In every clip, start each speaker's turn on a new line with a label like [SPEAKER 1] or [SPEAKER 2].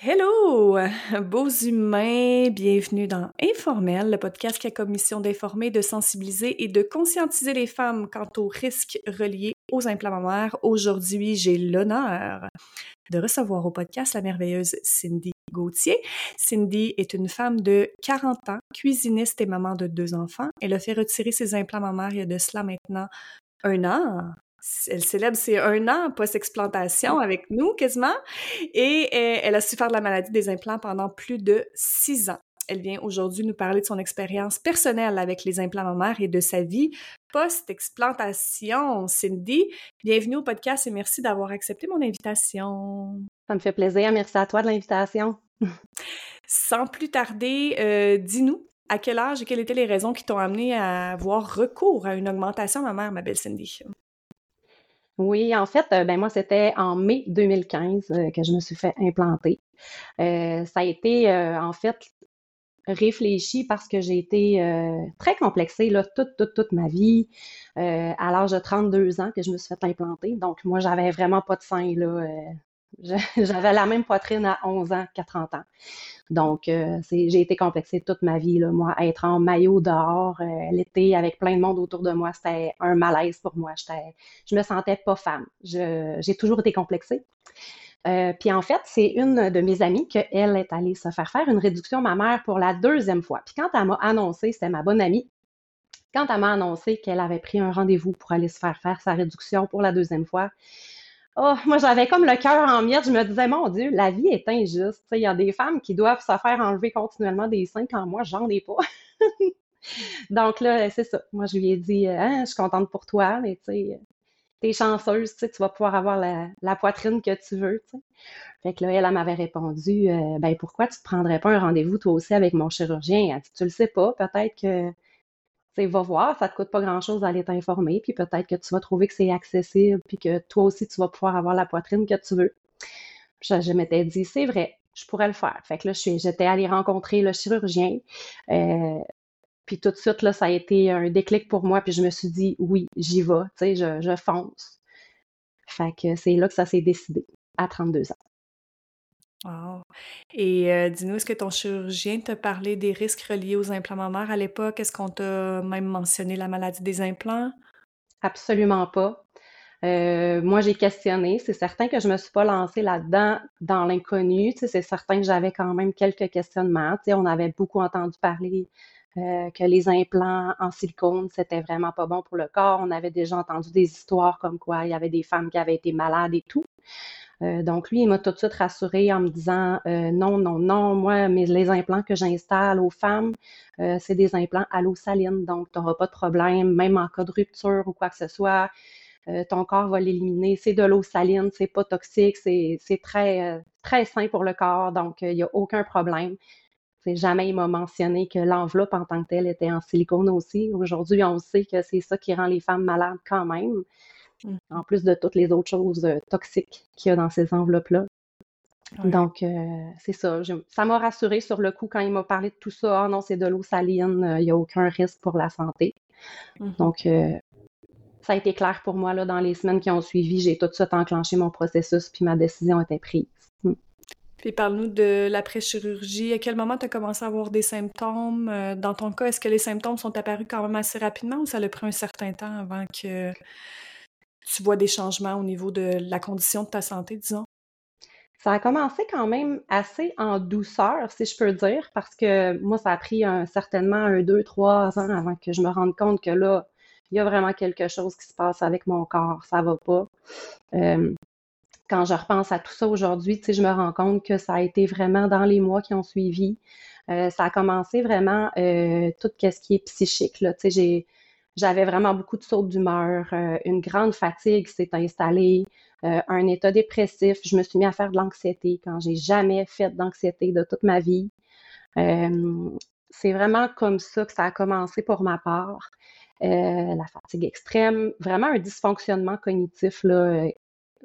[SPEAKER 1] Hello, beaux humains, bienvenue dans Informel, le podcast qui a comme mission d'informer, de sensibiliser et de conscientiser les femmes quant aux risques reliés aux implants mammaires. Aujourd'hui, j'ai l'honneur de recevoir au podcast la merveilleuse Cindy Gauthier. Cindy est une femme de 40 ans, cuisiniste et maman de deux enfants. Elle a fait retirer ses implants mammaires il y a de cela maintenant un an, elle célèbre ses un an post-explantation avec nous quasiment et euh, elle a souffert de la maladie des implants pendant plus de six ans. Elle vient aujourd'hui nous parler de son expérience personnelle avec les implants mammaires et de sa vie post-explantation. Cindy, bienvenue au podcast et merci d'avoir accepté mon invitation.
[SPEAKER 2] Ça me fait plaisir. Merci à toi de l'invitation.
[SPEAKER 1] Sans plus tarder, euh, dis-nous à quel âge et quelles étaient les raisons qui t'ont amené à avoir recours à une augmentation mammaire, ma belle Cindy?
[SPEAKER 2] Oui, en fait, euh, ben moi, c'était en mai 2015 euh, que je me suis fait implanter. Euh, ça a été, en fait, réfléchi parce que j'ai été très complexée là, toute, toute, toute ma vie. à l'âge de 32 ans que je me suis fait implanter. Donc, moi, j'avais vraiment pas de sein. Là, j'avais la même poitrine à 11 ans qu'à 30 ans. Donc, euh, j'ai été complexée toute ma vie. Moi, être en maillot dehors, euh, l'été, avec plein de monde autour de moi, c'était un malaise pour moi. Je me sentais pas femme. J'ai toujours été complexée. Euh, puis en fait, c'est une de mes amies qu'elle est allée se faire faire une réduction mammaire pour la deuxième fois. Puis quand elle m'a annoncé, c'était ma bonne amie, quand elle m'a annoncé qu'elle avait pris un rendez-vous pour aller se faire faire sa réduction pour la deuxième fois, Oh, moi, j'avais comme le cœur en miettes. Je me disais, mon Dieu, la vie est injuste. Il y a des femmes qui doivent se faire enlever continuellement des seins quand moi, j'en ai pas. Donc là, c'est ça. Moi, je lui ai dit, hein, je suis contente pour toi, mais tu sais, t'es chanceuse, tu vas pouvoir avoir la, poitrine que tu veux. Fait que là, elle, m'avait répondu, euh, ben pourquoi tu te prendrais pas un rendez-vous toi aussi avec mon chirurgien? Elle dit, tu le sais pas, peut-être que va voir, ça te coûte pas grand-chose d'aller t'informer, puis peut-être que tu vas trouver que c'est accessible, puis que toi aussi, tu vas pouvoir avoir la poitrine que tu veux. je, m'étais dit, c'est vrai, je pourrais le faire. Fait que là, j'étais allée rencontrer le chirurgien. Euh, puis tout de suite, là, ça a été un déclic pour moi, puis je me suis dit, oui, j'y vais, tu sais, je, je fonce. Fait que c'est là que ça s'est décidé, à 32 ans.
[SPEAKER 1] Wow. Et euh, dis-nous, est-ce que ton chirurgien t'a parlé des risques reliés aux implants mammaires à l'époque? Est-ce qu'on t'a même mentionné la maladie des implants?
[SPEAKER 2] Absolument pas. Euh, moi, j'ai questionné. C'est certain que je me suis pas lancée là-dedans dans l'inconnu. c'est certain que j'avais quand même quelques questionnements. on avait beaucoup entendu parler euh, que les implants en silicone, c'était vraiment pas bon pour le corps. On avait déjà entendu des histoires comme quoi il y avait des femmes qui avaient été malades et tout. Euh, donc, lui, il m'a tout de suite rassurée en me disant euh, non, non, non, moi, mais les implants que j'installe aux femmes, euh, c'est des implants à l'eau saline, donc tu n'auras pas de problème, même en cas de rupture ou quoi que ce soit. ton corps va l'éliminer. C'est de l'eau saline, c'est pas toxique, c'est très, très sain pour le corps, donc il n'y a aucun problème. Jamais il m'a mentionné que l'enveloppe en tant que telle était en silicone aussi. Aujourd'hui, on sait que c'est ça qui rend les femmes malades quand même. Mmh. en plus de toutes les autres choses euh, toxiques qu'il y a dans ces enveloppes-là. Donc, euh, c'est ça. ça m'a rassurée sur le coup quand il m'a parlé de tout ça. Ah non, c'est de l'eau saline, euh, il n'y a aucun risque pour la santé. Mmh. Donc, ça a été clair pour moi là, dans les semaines qui ont suivi. J'ai tout de suite enclenché mon processus, puis ma décision était prise. Mmh.
[SPEAKER 1] Puis parle-nous de l'après-chirurgie. À quel moment tu as commencé à avoir des symptômes? Dans ton cas, est-ce que les symptômes sont apparus quand même assez rapidement ou ça a pris un certain temps avant que tu vois des changements au niveau de la condition de ta santé, disons?
[SPEAKER 2] Ça a commencé quand même assez en douceur, si je peux dire, parce que moi, ça a pris certainement un, deux, trois ans avant que je me rende compte que là, il y a vraiment quelque chose qui se passe avec mon corps, ça va pas. Quand je repense à tout ça aujourd'hui, je me rends compte que ça a été vraiment dans les mois qui ont suivi. Euh, ça a commencé vraiment euh, tout ce qui est psychique. Là. J'ai, j'avais vraiment beaucoup de sauts d'humeur, euh, une grande fatigue s'est installée, euh, un état dépressif. Je me suis mis à faire de l'anxiété quand j'ai jamais fait d'anxiété de toute ma vie. Euh, c'est vraiment comme ça que ça a commencé pour ma part. la fatigue extrême, vraiment un dysfonctionnement cognitif, là,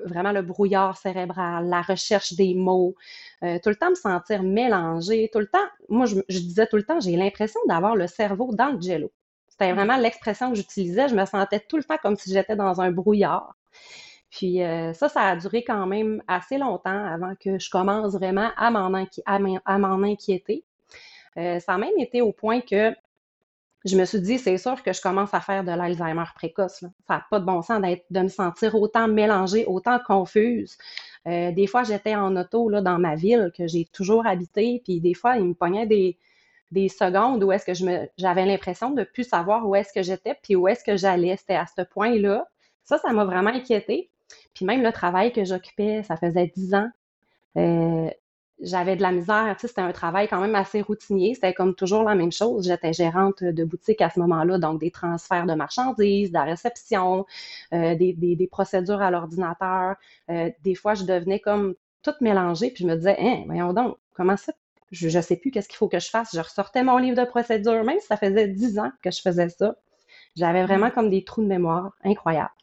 [SPEAKER 2] vraiment le brouillard cérébral, la recherche des mots, tout le temps me sentir mélangée, tout le temps, moi je, je disais tout le temps, j'ai l'impression d'avoir le cerveau dans le jello. C'était vraiment l'expression que j'utilisais. Je me sentais tout le temps comme si j'étais dans un brouillard. Puis ça, ça a duré quand même assez longtemps avant que je commence vraiment à m'en inquiéter. ça a même été au point que je me suis dit, c'est sûr que je commence à faire de l'Alzheimer précoce. Ça n'a pas de bon sens de me sentir autant mélangée, autant confuse. Euh, des fois, j'étais en auto là, dans ma ville que j'ai toujours habité, puis des fois, il me pognait des, des secondes où est-ce que je j'avais l'impression de plus savoir où est-ce que j'étais, puis où est-ce que j'allais. C'était à ce point-là. Ça, ça m'a vraiment inquiétée. Puis même le travail que j'occupais, ça faisait dix ans. Euh, j'avais de la misère. C'était un travail quand même assez routinier. C'était comme toujours la même chose. J'étais gérante de boutique à ce moment-là, donc des transferts de marchandises, de la réception, euh, des, des, procédures à l'ordinateur. Euh, des fois, je devenais comme toute mélangée, puis je me disais, hein, voyons donc, comment ça? Je ne sais plus qu'est-ce qu'il faut que je fasse. Je ressortais mon livre de procédure, même si ça faisait dix ans que je faisais ça. J'avais vraiment mmh. comme des trous de mémoire incroyables.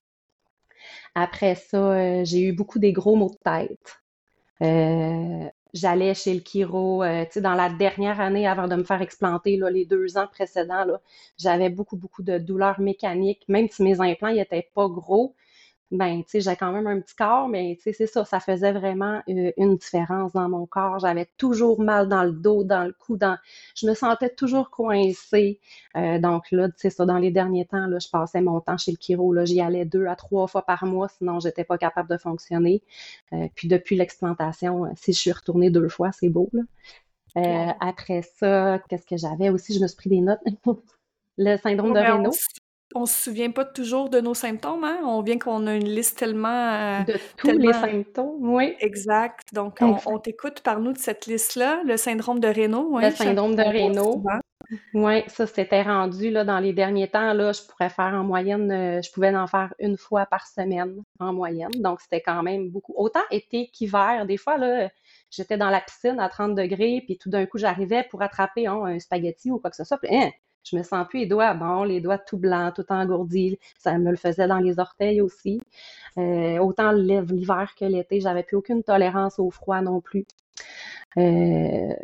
[SPEAKER 2] Après ça, euh, j'ai eu beaucoup des gros maux de tête. Euh, j'allais chez le chiro, euh, tu sais, dans la dernière année avant de me faire explanter, là, les deux ans précédents, j'avais beaucoup, beaucoup de douleurs mécaniques, même si mes implants n'étaient pas gros, ben, tu sais, j'ai quand même un petit corps, mais tu sais, c'est ça, ça faisait vraiment euh, une différence dans mon corps. J'avais toujours mal dans le dos, dans le cou, dans... je me sentais toujours coincée. Euh, donc là, tu sais, ça, dans les derniers temps, là, je passais mon temps chez le chiro, là, j'y allais deux à trois fois par mois, sinon j'étais pas capable de fonctionner. Euh, puis depuis l'explantation, si je suis retournée deux fois, c'est beau, là. après ça, qu'est-ce que j'avais aussi? Je me suis pris des notes. le syndrome de Raynaud
[SPEAKER 1] on se souvient pas toujours de nos symptômes, hein? On vient qu'on a une liste tellement...
[SPEAKER 2] Euh, de tous les symptômes, oui.
[SPEAKER 1] Exact. Donc, on, t'écoute par nous de cette liste-là, le syndrome de Raynaud.
[SPEAKER 2] le syndrome de Raynaud. Oui, ça, c'était rendu là, dans les derniers temps. Là, je pourrais faire en moyenne, euh, je pouvais en faire une fois par semaine en moyenne. Donc, c'était quand même beaucoup. Autant été qu'hiver. Des fois, là, j'étais dans la piscine à 30 degrés, puis tout d'un coup, j'arrivais pour attraper hein, un spaghetti ou quoi que ce soit. Puis, hein, je me sens plus les doigts, bon, les doigts tout blancs, tout engourdis. Ça me le faisait dans les orteils aussi. Euh, autant l'hiver que l'été, j'avais plus aucune tolérance au froid non plus. Euh,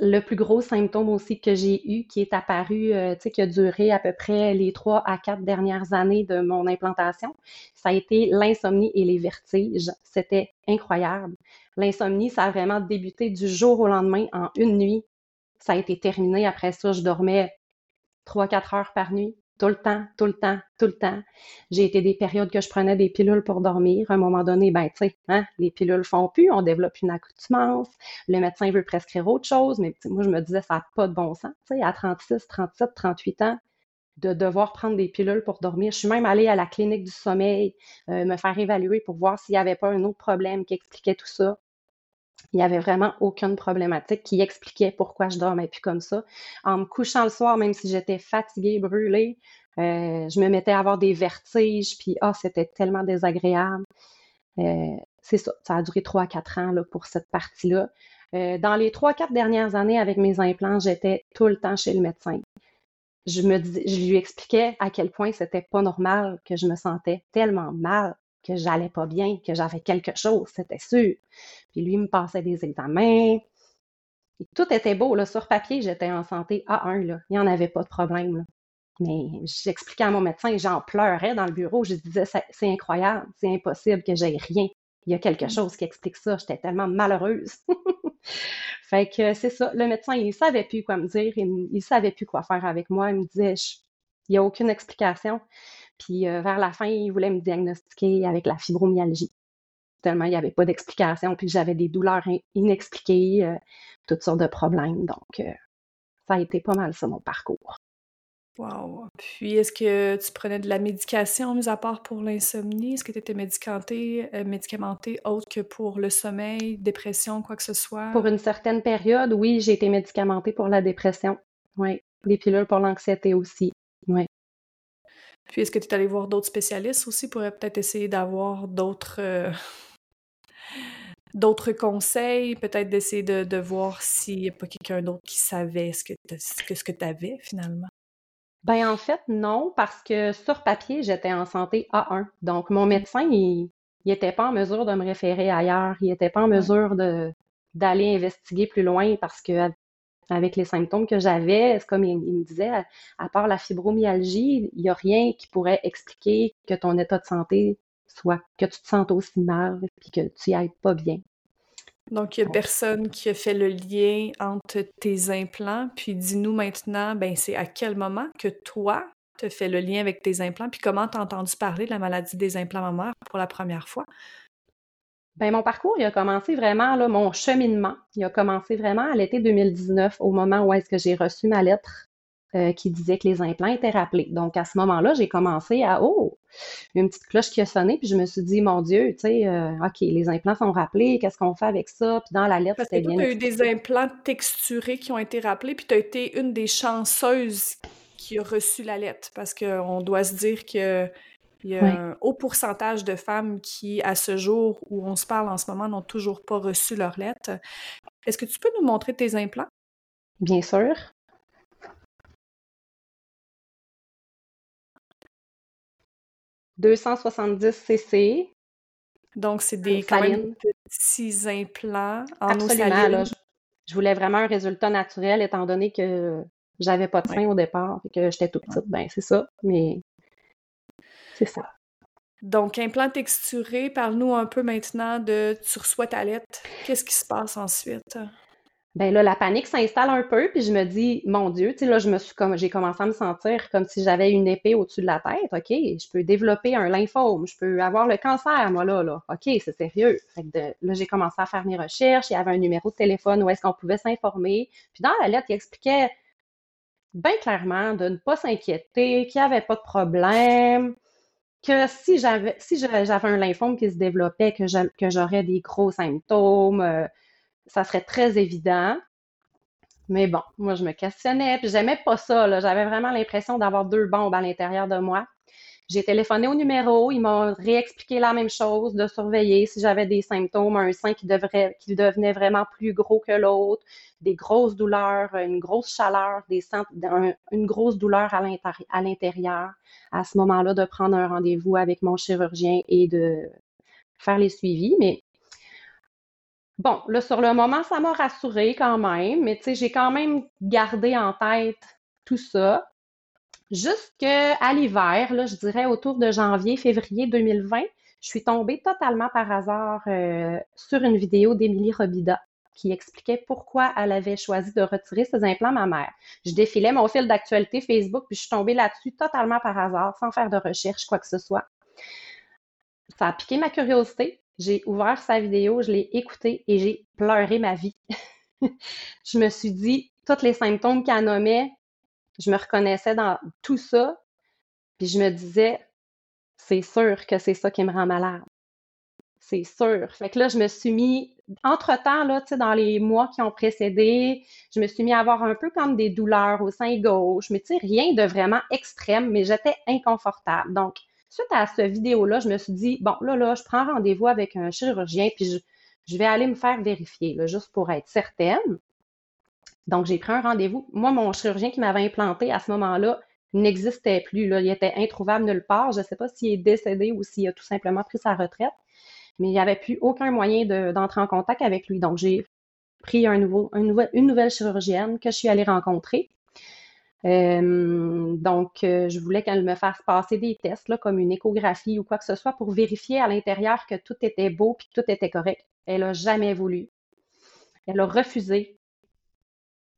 [SPEAKER 2] le plus gros symptôme aussi que j'ai eu, qui est apparu, euh, tu sais, qui a duré à peu près les trois à quatre dernières années de mon implantation, ça a été l'insomnie et les vertiges. C'était incroyable. L'insomnie, ça a vraiment débuté du jour au lendemain en une nuit. Ça a été terminé. Après ça, je dormais trois, quatre heures par nuit, tout le temps, tout le temps, tout le temps. J'ai été des périodes que je prenais des pilules pour dormir. À un moment donné, ben, tu sais, hein, les pilules font plus, on développe une accoutumance. Le médecin veut prescrire autre chose, mais moi, je me disais, ça n'a pas de bon sens. Tu sais, à 36, 37, 38 ans, de devoir prendre des pilules pour dormir. Je suis même allée à la clinique du sommeil, euh, me faire évaluer pour voir s'il n'y avait pas un autre problème qui expliquait tout ça. Il n'y avait vraiment aucune problématique qui expliquait pourquoi je dormais plus comme ça. En me couchant le soir, même si j'étais fatiguée, brûlée, euh, je me mettais à avoir des vertiges, puis ah, c'était tellement désagréable. Euh, c'est ça, ça a duré trois, quatre ans là, pour cette partie-là. Euh, dans les trois, quatre dernières années avec mes implants, j'étais tout le temps chez le médecin. Je lui expliquais à quel point c'était pas normal que je me sentais tellement mal que j'allais pas bien, que j'avais quelque chose, c'était sûr. Puis lui me passait des examens. tout était beau. Là. Sur papier, j'étais en santé A1. Là. Il n'y en avait pas de problème. Mais j'expliquais à mon médecin, j'en pleurais dans le bureau. Je disais, c'est incroyable, c'est impossible que j'aie rien. Il y a quelque mmh. chose qui explique ça. J'étais tellement malheureuse. fait que c'est ça. Le médecin, il savait plus quoi me dire. Il, il savait plus quoi faire avec moi. Il me disait, il n'y a aucune explication. Puis euh, vers la fin, il voulait me diagnostiquer avec la fibromyalgie. Tellement il n'y avait pas d'explication, puis j'avais des douleurs inexpliquées, euh, toutes sortes de problèmes. Donc, euh, ça a été pas mal ça, mon parcours.
[SPEAKER 1] Wow. Puis, est-ce que tu prenais de la médication, mis à part pour l'insomnie? Est-ce que tu étais médicamenté, médicamenté autre que pour le sommeil, dépression, quoi que ce soit?
[SPEAKER 2] Pour une certaine période, oui, j'ai été médicamentée pour la dépression. Oui. Des pilules pour l'anxiété aussi. Oui.
[SPEAKER 1] Puis est-ce que tu es allé voir d'autres spécialistes aussi pour peut-être essayer d'avoir d'autres euh, d'autres conseils, peut-être d'essayer de, voir s'il n'y a pas quelqu'un d'autre qui savait ce que, ce que tu avais finalement?
[SPEAKER 2] Ben en fait, non, parce que sur papier, j'étais en santé A1. Donc, mon médecin, il n'était pas en mesure de me référer ailleurs. Il n'était pas en mesure de d'aller investiguer plus loin parce que avec les symptômes que j'avais, c'est comme il, me disait, à, part la fibromyalgie, il n'y a rien qui pourrait expliquer que ton état de santé soit que tu te sentes aussi mal puis que tu n'y ailles pas bien.
[SPEAKER 1] Donc, il n'y a personne qui a fait le lien entre tes implants. Puis dis-nous maintenant, ben, c'est à quel moment que toi, tu as fait le lien avec tes implants, puis comment tu as entendu parler de la maladie des implants mammaires pour la première fois?
[SPEAKER 2] Ben, mon parcours, il a commencé vraiment, là, mon cheminement, il a commencé vraiment à l'été 2019, au moment où est-ce que j'ai reçu ma lettre euh, qui disait que les implants étaient rappelés. Donc, à ce moment-là, j'ai commencé à, oh, une petite cloche qui a sonné, puis je me suis dit, mon Dieu, tu sais, euh, OK, les implants sont rappelés, qu'est-ce qu'on fait avec ça? Puis dans la lettre,
[SPEAKER 1] c'était bien. Tu as eu des implants texturés qui ont été rappelés, puis tu as été une des chanceuses qui a reçu la lettre, parce qu'on doit se dire que il y a un haut pourcentage de femmes qui, à ce jour où on se parle en ce moment, n'ont toujours pas reçu leur lettre. Est-ce que tu peux nous montrer tes implants?
[SPEAKER 2] Bien sûr. « 270 cc.
[SPEAKER 1] Donc, c'est des quand même petits implants en
[SPEAKER 2] Absolument, je, voulais vraiment un résultat naturel étant donné que j'avais pas de sein au départ et que j'étais toute petite. Ben, c'est ça. Mais c'est ça.
[SPEAKER 1] Donc, implant texturé, parle-nous un peu maintenant de tu reçois ta lettre. Qu'est-ce qui se passe ensuite?
[SPEAKER 2] Ben là, la panique s'installe un peu, puis je me dis, mon Dieu, tu sais, là, je me suis comme, j'ai commencé à me sentir comme si j'avais une épée au-dessus de la tête. OK, je peux développer un lymphome, je peux avoir le cancer, moi, là, là. OK, c'est sérieux. là, j'ai commencé à faire mes recherches. Il y avait un numéro de téléphone où est-ce qu'on pouvait s'informer. Puis dans la lettre, il expliquait bien clairement de ne pas s'inquiéter, qu'il n'y avait pas de problème, que si j'avais si j'avais un lymphome qui se développait, que j'aurais des gros symptômes, euh, ça serait très évident. Mais bon, moi, je me questionnais, puis j'aimais pas ça. J'avais vraiment l'impression d'avoir deux bombes à l'intérieur de moi. J'ai téléphoné au numéro, ils m'ont réexpliqué la même chose, de surveiller si j'avais des symptômes, un sein qui, devrait, devenait vraiment plus gros que l'autre, des grosses douleurs, une grosse chaleur, des une grosse douleur à l'intérieur. À ce moment-là, de prendre un rendez-vous avec mon chirurgien et de faire les suivis. Mais bon, là, sur le moment, ça m'a rassurée quand même, mais tu sais, j'ai quand même gardé en tête tout ça. Jusqu'à l'hiver, là, je dirais autour de janvier, février 2020, je suis tombée totalement par hasard euh, sur une vidéo d'Émilie Robida qui expliquait pourquoi elle avait choisi de retirer ses implants mammaires. Je défilais mon fil d'actualité Facebook, puis je suis tombée là-dessus totalement par hasard, sans faire de recherche, quoi que ce soit. Ça a piqué ma curiosité. J'ai ouvert sa vidéo, je l'ai écoutée et j'ai pleuré ma vie. je me suis dit, tous les symptômes qu'elle nommait, je me reconnaissais dans tout ça, puis je me disais, c'est sûr que c'est ça qui me rend malade. C'est sûr. Fait que là, je me suis mis, entre-temps, là, dans les mois qui ont précédé, je me suis mis à avoir un peu comme des douleurs au sein gauche, mais tu sais, rien de vraiment extrême, mais j'étais inconfortable. Donc, suite à cette vidéo-là, je me suis dit, bon, là, là, je prends rendez-vous avec un chirurgien, puis je, je vais aller me faire vérifier, là, juste pour être certaine. Donc, j'ai pris un rendez-vous. Moi, mon chirurgien qui m'avait implanté à ce moment-là n'existait plus. Il était introuvable nulle part. Je ne sais pas s'il est décédé ou s'il a tout simplement pris sa retraite, mais il n'y avait plus aucun moyen d'entrer en contact avec lui. Donc, j'ai pris un nouveau, une nouvelle chirurgienne que je suis allée rencontrer. Euh, donc, euh, je voulais qu'elle me fasse passer des tests, comme une échographie ou quoi que ce soit, pour vérifier à l'intérieur que tout était beau et que tout était correct. Elle n'a jamais voulu. Elle a refusé.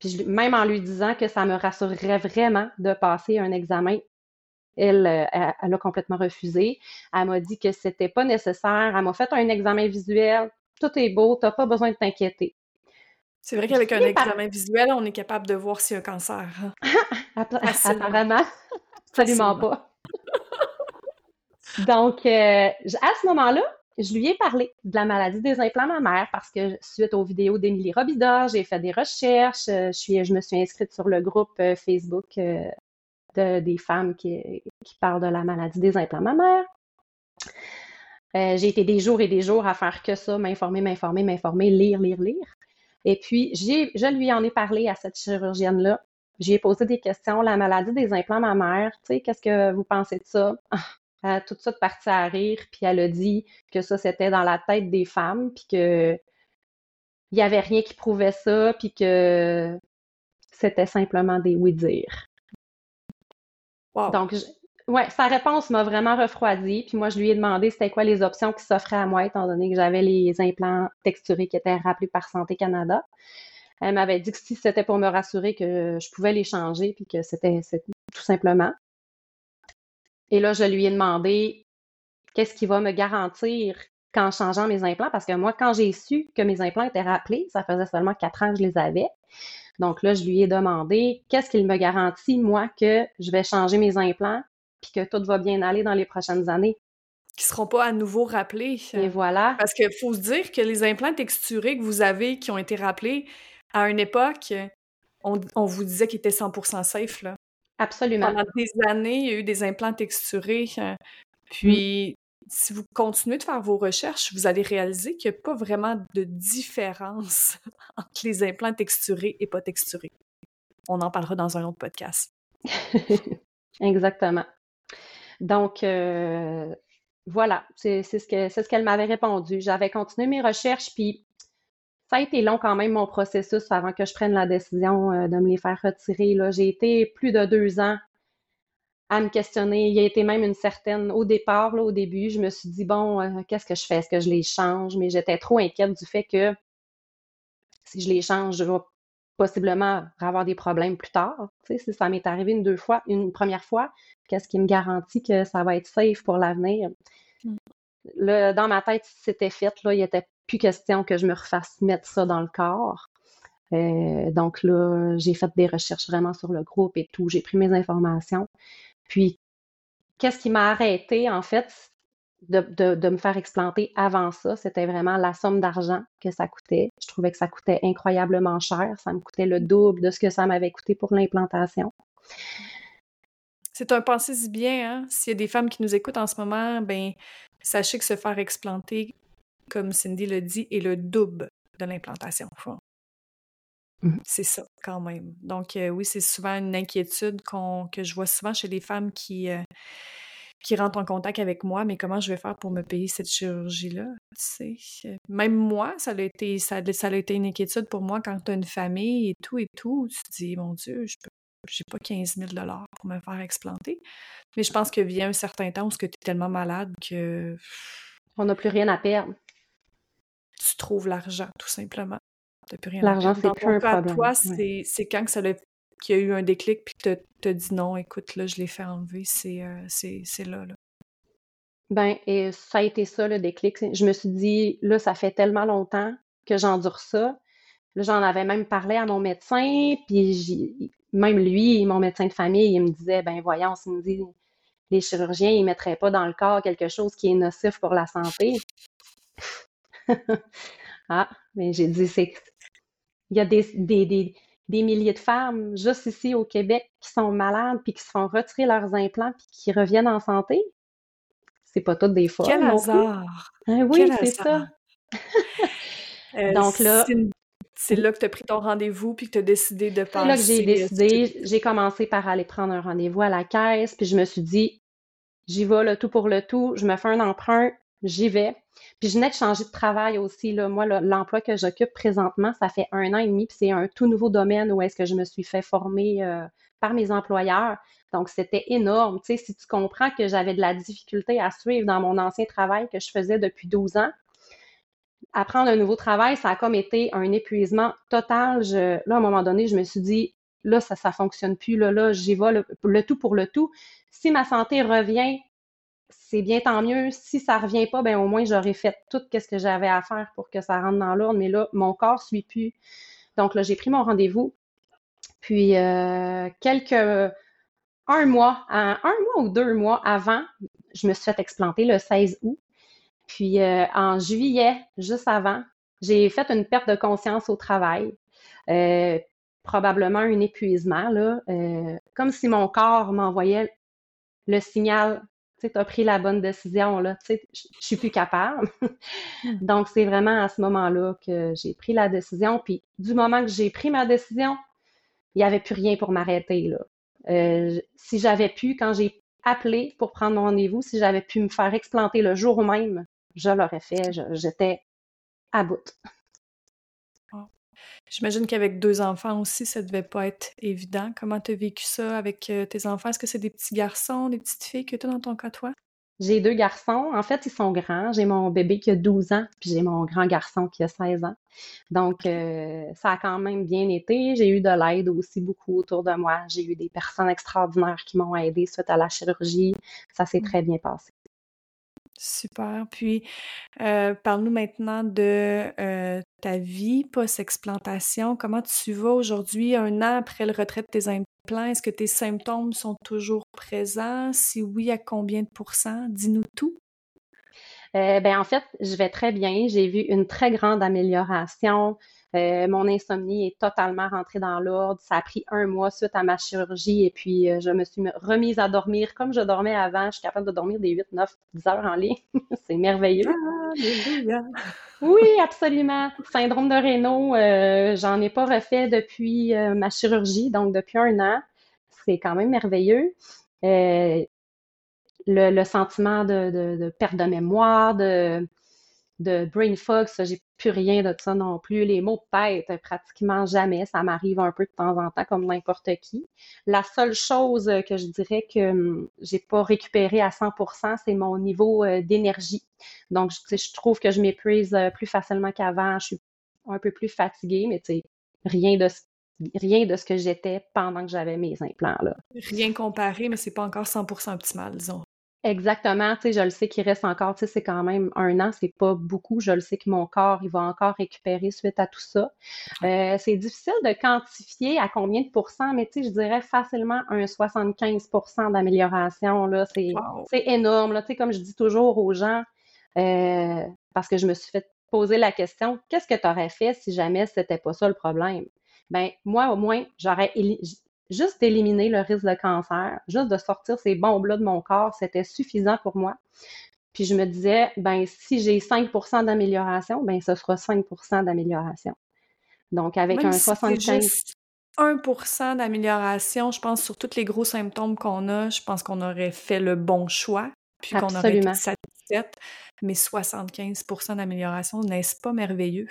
[SPEAKER 2] Puis même en lui disant que ça me rassurerait vraiment de passer un examen, elle, euh, elle, a complètement refusé. Elle m'a dit que c'était pas nécessaire. Elle m'a fait un examen visuel. Tout est beau, tu n'as pas besoin de t'inquiéter.
[SPEAKER 1] C'est vrai qu'avec un examen visuel, on est capable de voir s'il y a un cancer. Hein.
[SPEAKER 2] Apparemment, absolument pas. Donc, euh, à ce moment-là, je lui ai parlé de la maladie des implants mammaires parce que suite aux vidéos d'Émilie Robida, j'ai fait des recherches. Euh, je, suis, je me suis inscrite sur le groupe euh, Facebook euh, de, des femmes qui, parlent de la maladie des implants mammaires. j'ai été des jours et des jours à faire que ça, m'informer, m'informer, m'informer, lire, lire, lire. Et puis, je lui en ai parlé à cette chirurgienne-là. J'ai posé des questions. La maladie des implants mammaires, tu sais, qu'est-ce que vous pensez de ça? Elle a tout de suite parti à rire, puis elle a dit que ça, c'était dans la tête des femmes, puis que il n'y avait rien qui prouvait ça, puis que c'était simplement des oui-dire. Donc, Ouais, sa réponse m'a vraiment refroidi. Puis moi, je lui ai demandé c'était quoi les options qui s'offraient à moi, étant donné que j'avais les implants texturés qui étaient rappelés par Santé Canada. Elle m'avait dit que si c'était pour me rassurer que je pouvais les changer, puis que c'était tout simplement. Et là, je lui ai demandé qu'est-ce qui va me garantir qu'en changeant mes implants, parce que moi, quand j'ai su que mes implants étaient rappelés, ça faisait seulement quatre ans que je les avais. Donc là, je lui ai demandé qu'est-ce qu'il me garantit, moi, que je vais changer mes implants puis que tout va bien aller dans les prochaines années?
[SPEAKER 1] Qui ne seront pas à nouveau rappelés.
[SPEAKER 2] Et voilà.
[SPEAKER 1] Parce qu'il faut se dire que les implants texturés que vous avez, qui ont été rappelés, à une époque, on, vous disait qu'ils étaient 100% safe. Là.
[SPEAKER 2] Absolument.
[SPEAKER 1] Pendant des années, il y a eu des implants texturés. Euh, puis, si vous continuez de faire vos recherches, vous allez réaliser qu'il n'y a pas vraiment de différence entre les implants texturés et pas texturés. On en parlera dans un autre podcast.
[SPEAKER 2] Exactement. Donc, euh, voilà, c'est ce qu'elle ce qu'elle m'avait répondu. J'avais continué mes recherches, puis ça a été long quand même mon processus avant que je prenne la décision euh, de me les faire retirer. J'ai été plus de deux ans à me questionner. Il y a été même une certaine, au départ, là, au début, je me suis dit, bon, euh, qu'est-ce que je fais? Est-ce que je les change? Mais j'étais trop inquiète du fait que si je les change, je vais possiblement avoir des problèmes plus tard. Tu sais, si ça m'est arrivé une deux fois, une première fois, qu'est-ce qui me garantit que ça va être safe pour l'avenir? Mm. dans ma tête, c'était fait, là, il n'était plus question que je me refasse mettre ça dans le corps. Euh, donc là, j'ai fait des recherches vraiment sur le groupe et tout. J'ai pris mes informations. Puis, qu'est-ce qui m'a arrêté, en fait, de, me faire explanter avant ça, c'était vraiment la somme d'argent que ça coûtait. Je trouvais que ça coûtait incroyablement cher. Ça me coûtait le double de ce que ça m'avait coûté pour l'implantation.
[SPEAKER 1] C'est un pensée bien, hein? S'il y a des femmes qui nous écoutent en ce moment, ben sachez que se faire explanter, comme Cindy le dit, est le double de l'implantation. Mmh. C'est ça, quand même. Donc, euh, oui, c'est souvent une inquiétude que je vois souvent chez les femmes qui, euh, qui rentrent en contact avec moi, mais comment je vais faire pour me payer cette chirurgie-là? Même moi, ça a, été, ça, a été une inquiétude pour moi quand tu as une famille et tout et tout. Tu te dis, mon Dieu, je n'ai pas 15 000 pour me faire explanter. Mais je pense que vient un certain temps où tu es tellement malade que.
[SPEAKER 2] On n'a plus rien à perdre.
[SPEAKER 1] Tu trouves l'argent, tout simplement.
[SPEAKER 2] L'argent, c'est plus un problème.
[SPEAKER 1] Toi, c'est quand que ça qu'il y a eu un déclic puis que tu as dit non, écoute, là, je l'ai fait enlever, c'est euh, là, là.
[SPEAKER 2] Ben, et ça a été ça le déclic. Je me suis dit, là, ça fait tellement longtemps que j'endure ça. Là, j'en avais même parlé à mon médecin, puis même lui, mon médecin de famille, il me disait, ben voyons, il me dit, les chirurgiens, ils mettraient pas dans le corps quelque chose qui est nocif pour la santé. ah, mais j'ai dit, c'est il y a des, des, des milliers de femmes juste ici au Québec qui sont malades puis qui se font retirer leurs implants puis qui reviennent en santé. C'est pas toutes des fois.
[SPEAKER 1] Quel hasard!
[SPEAKER 2] Hein, oui, c'est ça.
[SPEAKER 1] Euh, Donc là. C'est là que tu as pris ton rendez-vous puis que tu as décidé de passer.
[SPEAKER 2] C'est là que j'ai décidé. J'ai commencé par aller prendre un rendez-vous à la caisse, puis je me suis dit, j'y vais le tout pour le tout, je me fais un emprunt, j'y vais. Puis je venais de changer de travail aussi. Là. Moi, l'emploi que j'occupe présentement, ça fait un an et demi, puis c'est un tout nouveau domaine où est-ce que je me suis fait former euh, par mes employeurs. Donc, c'était énorme. Tu sais, si tu comprends que j'avais de la difficulté à suivre dans mon ancien travail que je faisais depuis 12 ans, apprendre un nouveau travail, ça a comme été un épuisement total. Je, là, à un moment donné, je me suis dit, là, ça ne fonctionne plus. Là, là j'y vais le, tout pour le tout. Si ma santé revient c'est bien tant mieux. Si ça revient pas, ben au moins j'aurais fait tout ce que j'avais à faire pour que ça rentre dans l'ordre. Mais là, mon corps suit plus. Donc là, j'ai pris mon rendez-vous. Puis euh, quelques un mois, un mois ou deux mois avant, je me suis fait explanter le 16 août. Puis euh, en juillet, juste avant, j'ai fait une perte de conscience au travail. Euh, probablement un épuisement, là, comme si mon corps m'envoyait le signal tu as pris la bonne décision, là, tu sais, je suis plus capable. Hmm. Donc, c'est vraiment à ce moment-là que j'ai pris la décision. Puis, du moment que j'ai pris ma décision, il n'y avait plus rien pour m'arrêter, là. Euh, si j'avais pu, quand j'ai appelé pour prendre mon rendez-vous, si j'avais pu me faire explanter le jour même, je l'aurais fait. J'étais à bout.
[SPEAKER 1] J'imagine qu'avec deux enfants aussi, ça devait pas être évident. Comment tu as vécu ça avec euh, tes enfants? Est-ce que c'est des petits garçons, des petites filles que tu as dans ton cas, toi?
[SPEAKER 2] J'ai deux garçons. En fait, ils sont grands. J'ai mon bébé qui a 12 ans, puis j'ai mon grand garçon qui a 16 ans. Donc, euh, ça a quand même bien été. J'ai eu de l'aide aussi beaucoup autour de moi. J'ai eu des personnes extraordinaires qui m'ont aidé suite à la chirurgie. Ça s'est mmh. très bien passé.
[SPEAKER 1] Super. Puis, euh, parle-nous maintenant de euh, ta vie post-explantation? Comment tu vas aujourd'hui, un an après le retrait de tes implants? Est-ce que tes symptômes sont toujours présents? Si oui, à combien de pourcents? Dis-nous tout.
[SPEAKER 2] Euh, ben, en fait, je vais très bien. J'ai vu une très grande amélioration. Euh, mon insomnie est totalement rentrée dans l'ordre. Ça a pris un mois suite à ma chirurgie et puis euh, je me suis remise à dormir comme je dormais avant. Je suis capable de dormir des 8, 9, 10 heures en ligne. C'est merveilleux. oui, absolument. Syndrome de Raynaud, euh, j'en ai pas refait depuis ma chirurgie, donc depuis un an. C'est quand même merveilleux. Le, sentiment de, perte de mémoire, de, de brain fog, ça, j'ai plus rien de ça non plus. Les mots de tête, pratiquement jamais. Ça m'arrive un peu de temps en temps, comme n'importe qui. La seule chose que je dirais que hum, j'ai pas récupéré à 100%, c'est mon niveau euh, d'énergie. Donc, je, je trouve que je m'épuise euh, plus facilement qu'avant. Je suis un peu plus fatiguée, mais tu sais, rien de rien de ce que j'étais pendant que j'avais mes implants. Là.
[SPEAKER 1] Rien comparé, mais c'est pas encore 100% optimal, disons.
[SPEAKER 2] Exactement, tu sais, je le sais qu'il reste encore, tu sais, c'est quand même un an, c'est pas beaucoup. Je le sais que mon corps, il va encore récupérer suite à tout ça. Euh, c'est difficile de quantifier à combien de pourcents, mais tu sais, je dirais facilement un 75% d'amélioration, là. C'est énorme, là. Tu sais, comme je dis toujours aux gens, euh, parce que je me suis fait poser la question, qu'est-ce que tu aurais fait si jamais c'était pas ça le problème? Ben, moi, au moins, j'aurais juste d'éliminer le risque de cancer, juste de sortir ces bombes-là de mon corps, c'était suffisant pour moi. Puis je me disais, ben si j'ai 5% d'amélioration, ben ce sera 5% d'amélioration. Donc avec un 75
[SPEAKER 1] 1% d'amélioration, je pense sur tous les gros symptômes qu'on a, je pense qu'on aurait fait le bon choix, puis qu'on aurait été satisfaite. Mais 75% d'amélioration, n'est-ce pas merveilleux?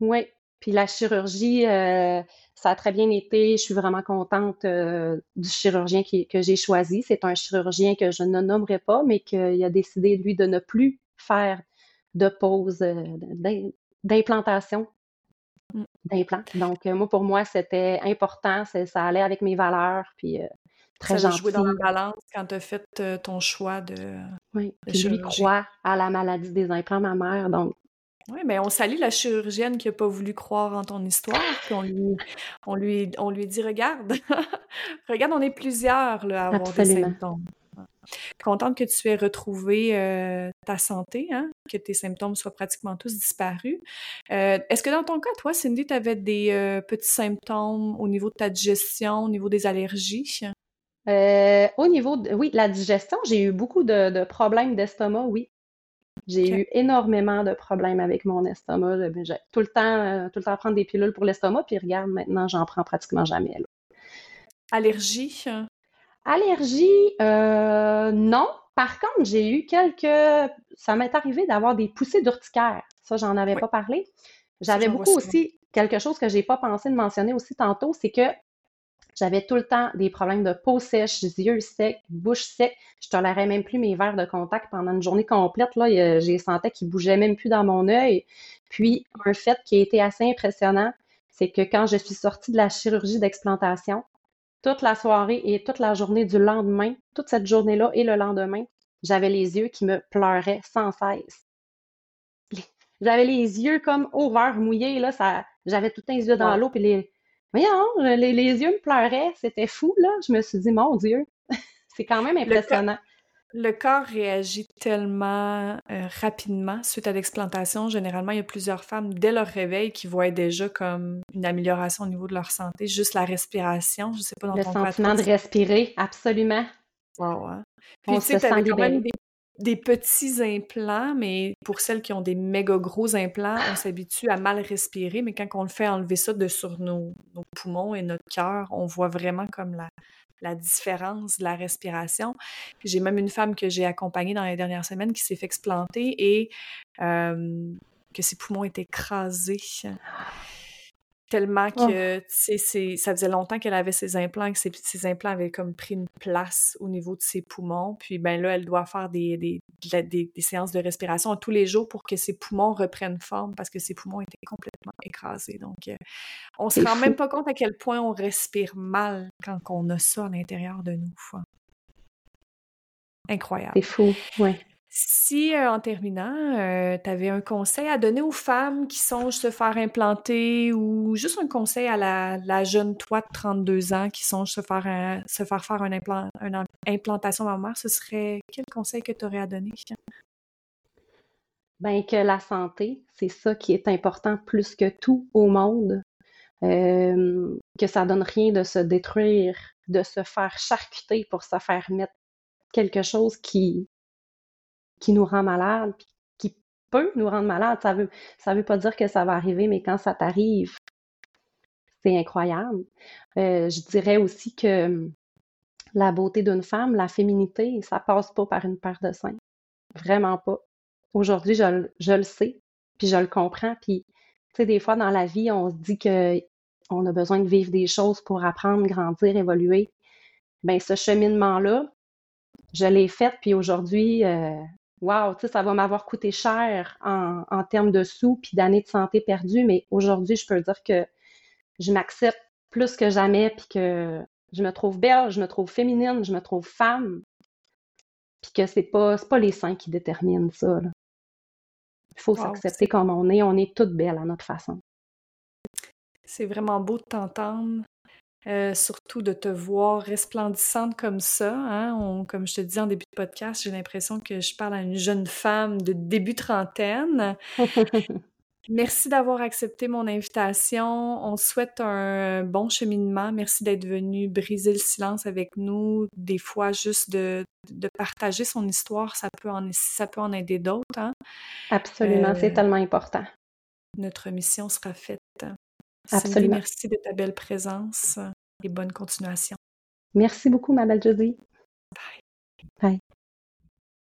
[SPEAKER 2] Oui, puis la chirurgie, euh, ça a très bien été. Je suis vraiment contente euh, du chirurgien que j'ai choisi. C'est un chirurgien que je ne nommerai pas, mais qu'il a décidé, lui, de ne plus faire de pause euh, d'implantation mm. d'implant. Donc, moi, pour moi, c'était important. Ça allait avec mes valeurs. Puis, très ça
[SPEAKER 1] gentil. joué dans la balance quand tu as fait ton choix de.
[SPEAKER 2] Oui, de lui croit à la maladie des implants mammaires. Donc,
[SPEAKER 1] oui, mais on salue la chirurgienne qui n'a pas voulu croire en ton histoire, puis on lui, on lui, on lui dit Regarde, regarde, on est plusieurs là, à avoir des symptômes. Contente que tu aies retrouvé euh, ta santé, hein, que tes symptômes soient pratiquement tous disparus. Euh, est-ce que dans ton cas, toi, Cindy, tu avais des euh, petits symptômes au niveau de ta digestion, au niveau des allergies?
[SPEAKER 2] au niveau, de, oui, la digestion, j'ai eu beaucoup de, de problèmes d'estomac, oui. J'ai eu énormément de problèmes avec mon estomac. J'ai tout le temps, euh, tout le temps prendre des pilules pour l'estomac, puis regarde, maintenant, j'en prends pratiquement jamais.
[SPEAKER 1] Allergie?
[SPEAKER 2] Allergie, euh, non. Par contre, j'ai eu quelques. Ça m'est arrivé d'avoir des poussées d'urticaire. Ça, j'en avais pas parlé. J'avais beaucoup aussi quelque chose que j'ai pas pensé de mentionner aussi tantôt, c'est que j'avais tout le temps des problèmes de peau sèche, yeux secs, bouche sec. Je tolérais même plus mes verres de contact pendant une journée complète. Là, j'ai senti qu'ils bougeaient même plus dans mon œil. Puis, un fait qui a été assez impressionnant, c'est que quand je suis sortie de la chirurgie d'explantation, toute la soirée et toute la journée du lendemain, toute cette journée-là et le lendemain, j'avais les yeux qui me pleuraient sans cesse. J'avais les yeux comme over mouillés, là, ça, j'avais tout les yeux dans l'eau, puis les, voyons, les, les yeux me pleuraient, c'était fou, là. Je me suis dit, mon Dieu, c'est quand même impressionnant.
[SPEAKER 1] Le corps, réagit tellement euh, rapidement suite à l'explantation. Généralement, il y a plusieurs femmes, dès leur réveil, qui voient déjà comme une amélioration au niveau de leur santé. Juste la respiration, je sais pas dans
[SPEAKER 2] Le sentiment de respirer, absolument.
[SPEAKER 1] Wow, hein. Puis, tu sais, quand même des des petits implants, mais pour celles qui ont des méga gros implants, on s'habitue à mal respirer, mais quand on le fait enlever ça de sur nos, poumons et notre cœur, on voit vraiment comme la, la différence de la respiration. J'ai même une femme que j'ai accompagnée dans les dernières semaines qui s'est fait explanter et euh, que ses poumons étaient écrasés. Tellement oh. que c'est ça faisait longtemps qu'elle avait ses implants et que ses, implants avaient comme pris une place au niveau de ses poumons. Puis ben là, elle doit faire des, des, des, séances de respiration tous les jours pour que ses poumons reprennent forme parce que ses poumons étaient complètement écrasés. Donc, euh, on se rend même pas compte à quel point on respire mal quand on a ça à l'intérieur de nous. Incroyable.
[SPEAKER 2] C'est fou, ouais.
[SPEAKER 1] Si, euh, en terminant, euh, tu avais un conseil à donner aux femmes qui songent se faire implanter ou juste un conseil à la, jeune toi de 32 ans qui songe se faire, se faire faire un une implantation mammaire, ce serait quel conseil que tu aurais à donner?
[SPEAKER 2] Ben, que la santé, c'est ça qui est important plus que tout au monde. Que ça donne rien de se détruire, de se faire charcuter pour se faire mettre quelque chose qui, qui nous rend malade, qui peut nous rendre malade. Ça veut, ça veut pas dire que ça va arriver, mais quand ça t'arrive, c'est incroyable. Euh, je dirais aussi que hum, la beauté d'une femme, la féminité, ça passe pas par une paire de seins. Vraiment pas. Aujourd'hui, je, je, le sais, puis je le comprends. Puis, tu sais, des fois dans la vie, on se dit que on a besoin de vivre des choses pour apprendre, grandir, évoluer. Ben, ce cheminement-là, je l'ai fait, puis aujourd'hui, euh, wow, tu sais, ça va m'avoir coûté cher en, en termes de sous puis d'années de santé perdues, mais aujourd'hui, je peux dire que je m'accepte plus que jamais puis que je me trouve belle, je me trouve féminine, je me trouve femme, puis que c'est pas, pas les seins qui déterminent ça. Il faut s'accepter comme on est, on est toutes belles à notre façon.
[SPEAKER 1] C'est vraiment beau de t'entendre. Euh, surtout de te voir resplendissante comme ça. Hein? comme je te dis en début de podcast, j'ai l'impression que je parle à une jeune femme de début trentaine. Merci d'avoir accepté mon invitation. On souhaite un bon cheminement. Merci d'être venu briser le silence avec nous. Des fois, juste de, partager son histoire, ça peut en, ça peut en aider d'autres. Hein?
[SPEAKER 2] Absolument, c'est euh, tellement important.
[SPEAKER 1] Notre mission sera faite. Absolument. merci de ta belle présence et bonne continuation.
[SPEAKER 2] Merci beaucoup, ma belle Josie. Bye. Bye.